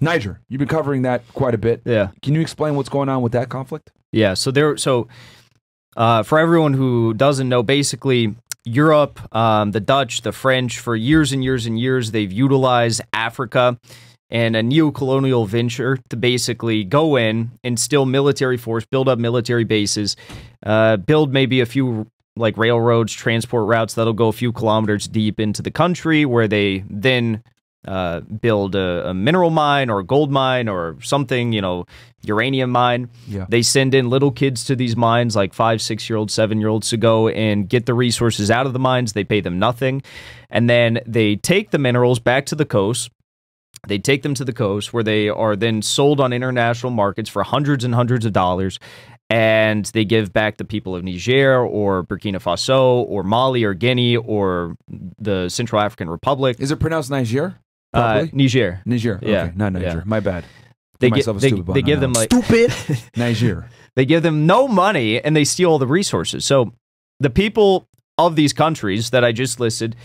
Niger. You've been covering that quite a bit. Yeah. Can you explain what's going on with that conflict? Yeah. So there. So uh, for everyone who doesn't know, basically Europe, um, the Dutch, the French, for years and years and years, they've utilized Africa and a neo-colonial venture to basically go in, instill military force, build up military bases, uh, build maybe a few like railroads, transport routes that'll go a few kilometers deep into the country, where they then uh, build a, a, mineral mine or a gold mine or something, you know, uranium mine. Yeah. They send in little kids to these mines, like five, six year olds, seven year olds, to go and get the resources out of the mines. They pay them nothing. And then they take the minerals back to the coast. They take them to the coast where they are then sold on international markets for hundreds and hundreds of dollars and they give back the people of Niger or Burkina Faso or Mali or Guinea or the Central African Republic. Is it pronounced Niger? Uh, Niger. Niger. Okay, Yeah, not Niger. yeah. My bad. They, Give get, they, stupid they give them like Stupid. Niger. they give them no money and they steal all the resources. So the people of these countries that I just listed,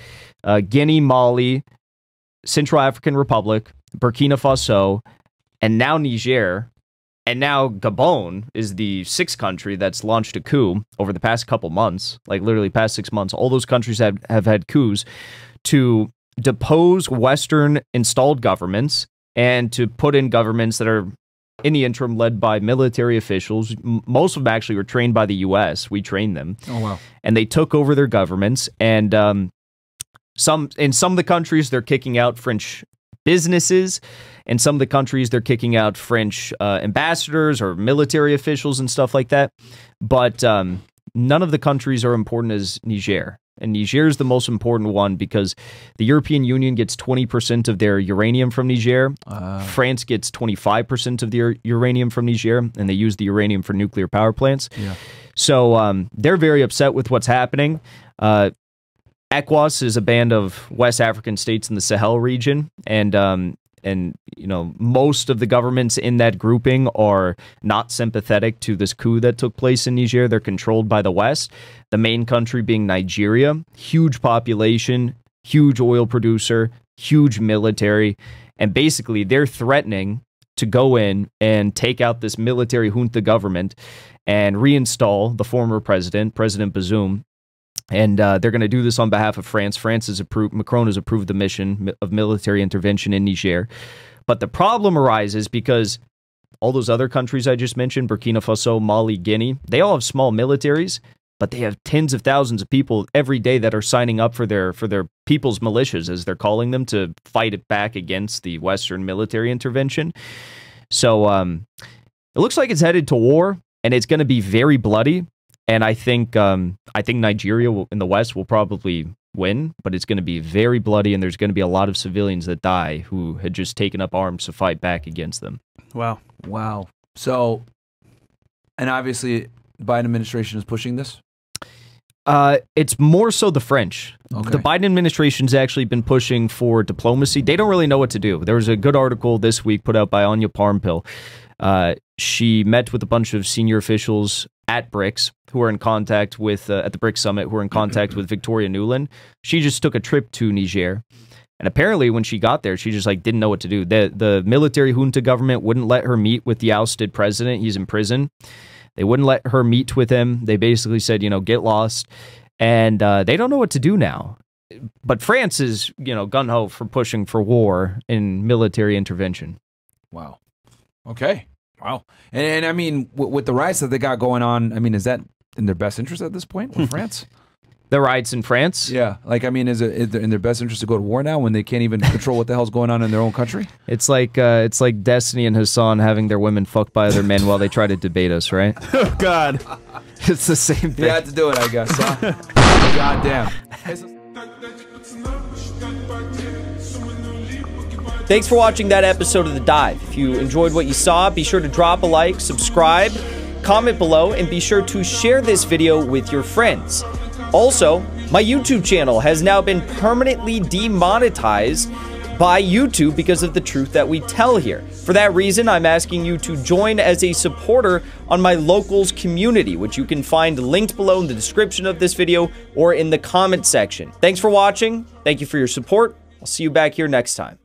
uh, Guinea, Mali, Central African Republic, Burkina Faso, and now Niger, and now Gabon is the sixth country that's launched a coup over the past couple months, like literally past six months. All those countries have, have had coups to depose Western installed governments and to put in governments that are in the interim led by military officials. Most of them actually were trained by the U.S. We trained them Oh wow. and they took over their governments. And um, some in some of the countries they're kicking out French businesses. In some of the countries they're kicking out French uh, ambassadors or military officials and stuff like that. But um, none of the countries are important as Niger. And Niger is the most important one because the European Union gets 20% of their uranium from Niger. France gets 25% of their uranium from Niger, and they use the uranium for nuclear power plants. Yeah. So um, they're very upset with what's happening. Uh, ECOWAS is a band of West African states in the Sahel region, and um, and you know most of the governments in that grouping are not sympathetic to this coup that took place in Niger. They're controlled by the West. The main country being Nigeria, huge population, huge oil producer, huge military, and basically they're threatening to go in and take out this military junta government and reinstall the former president, President Bazoum. And uh, they're going to do this on behalf of France. France has approved, Macron has approved the mission of military intervention in Niger. But the problem arises because all those other countries I just mentioned, Burkina Faso, Mali, Guinea, they all have small militaries, but they have tens of thousands of people every day that are signing up for their for their people's militias, as they're calling them, to fight it back against the Western military intervention. So um, it looks like it's headed to war, and it's going to be very bloody. And I think um, I think Nigeria will, in the West will probably win, but it's going to be very bloody, and there's going to be a lot of civilians that die who had just taken up arms to fight back against them. Wow. Wow. So, and obviously, Biden administration is pushing this. Uh, it's more so the French. Okay. The Biden administration's actually been pushing for diplomacy. They don't really know what to do. There was a good article this week put out by Anya Parampil. Uh, she met with a bunch of senior officials at BRICS who are in contact with uh, at the BRICS summit who are in contact with Victoria Nuland. She just took a trip to Niger. And apparently, when she got there, she just like didn't know what to do. the The military junta government wouldn't let her meet with the ousted president. He's in prison. They wouldn't let her meet with him. They basically said, you know, get lost. And uh, they don't know what to do now. But France is, you know, gun ho for pushing for war and military intervention. Wow. Okay. Wow. And, and I mean, w- with the riots that they got going on, I mean, is that in their best interest at this point with France? The riots in France. Yeah. Like, I mean, is it is it in their best interest to go to war now when they can't even control what the hell's going on in their own country? It's like uh, it's like Destiny and Hasan having their women fucked by other men while they try to debate us, right? Oh God. It's the same thing. You had to do it, I guess. Huh? God damn. Thanks for watching that episode of The Dive. If you enjoyed what you saw, be sure to drop a like, subscribe, comment below, and be sure to share this video with your friends. Also, my YouTube channel has now been permanently demonetized by YouTube because of the truth that we tell here. For that reason, I'm asking you to join as a supporter on my locals community, which you can find linked below in the description of this video or in the comment section. Thanks for watching. Thank you for your support. I'll see you back here next time.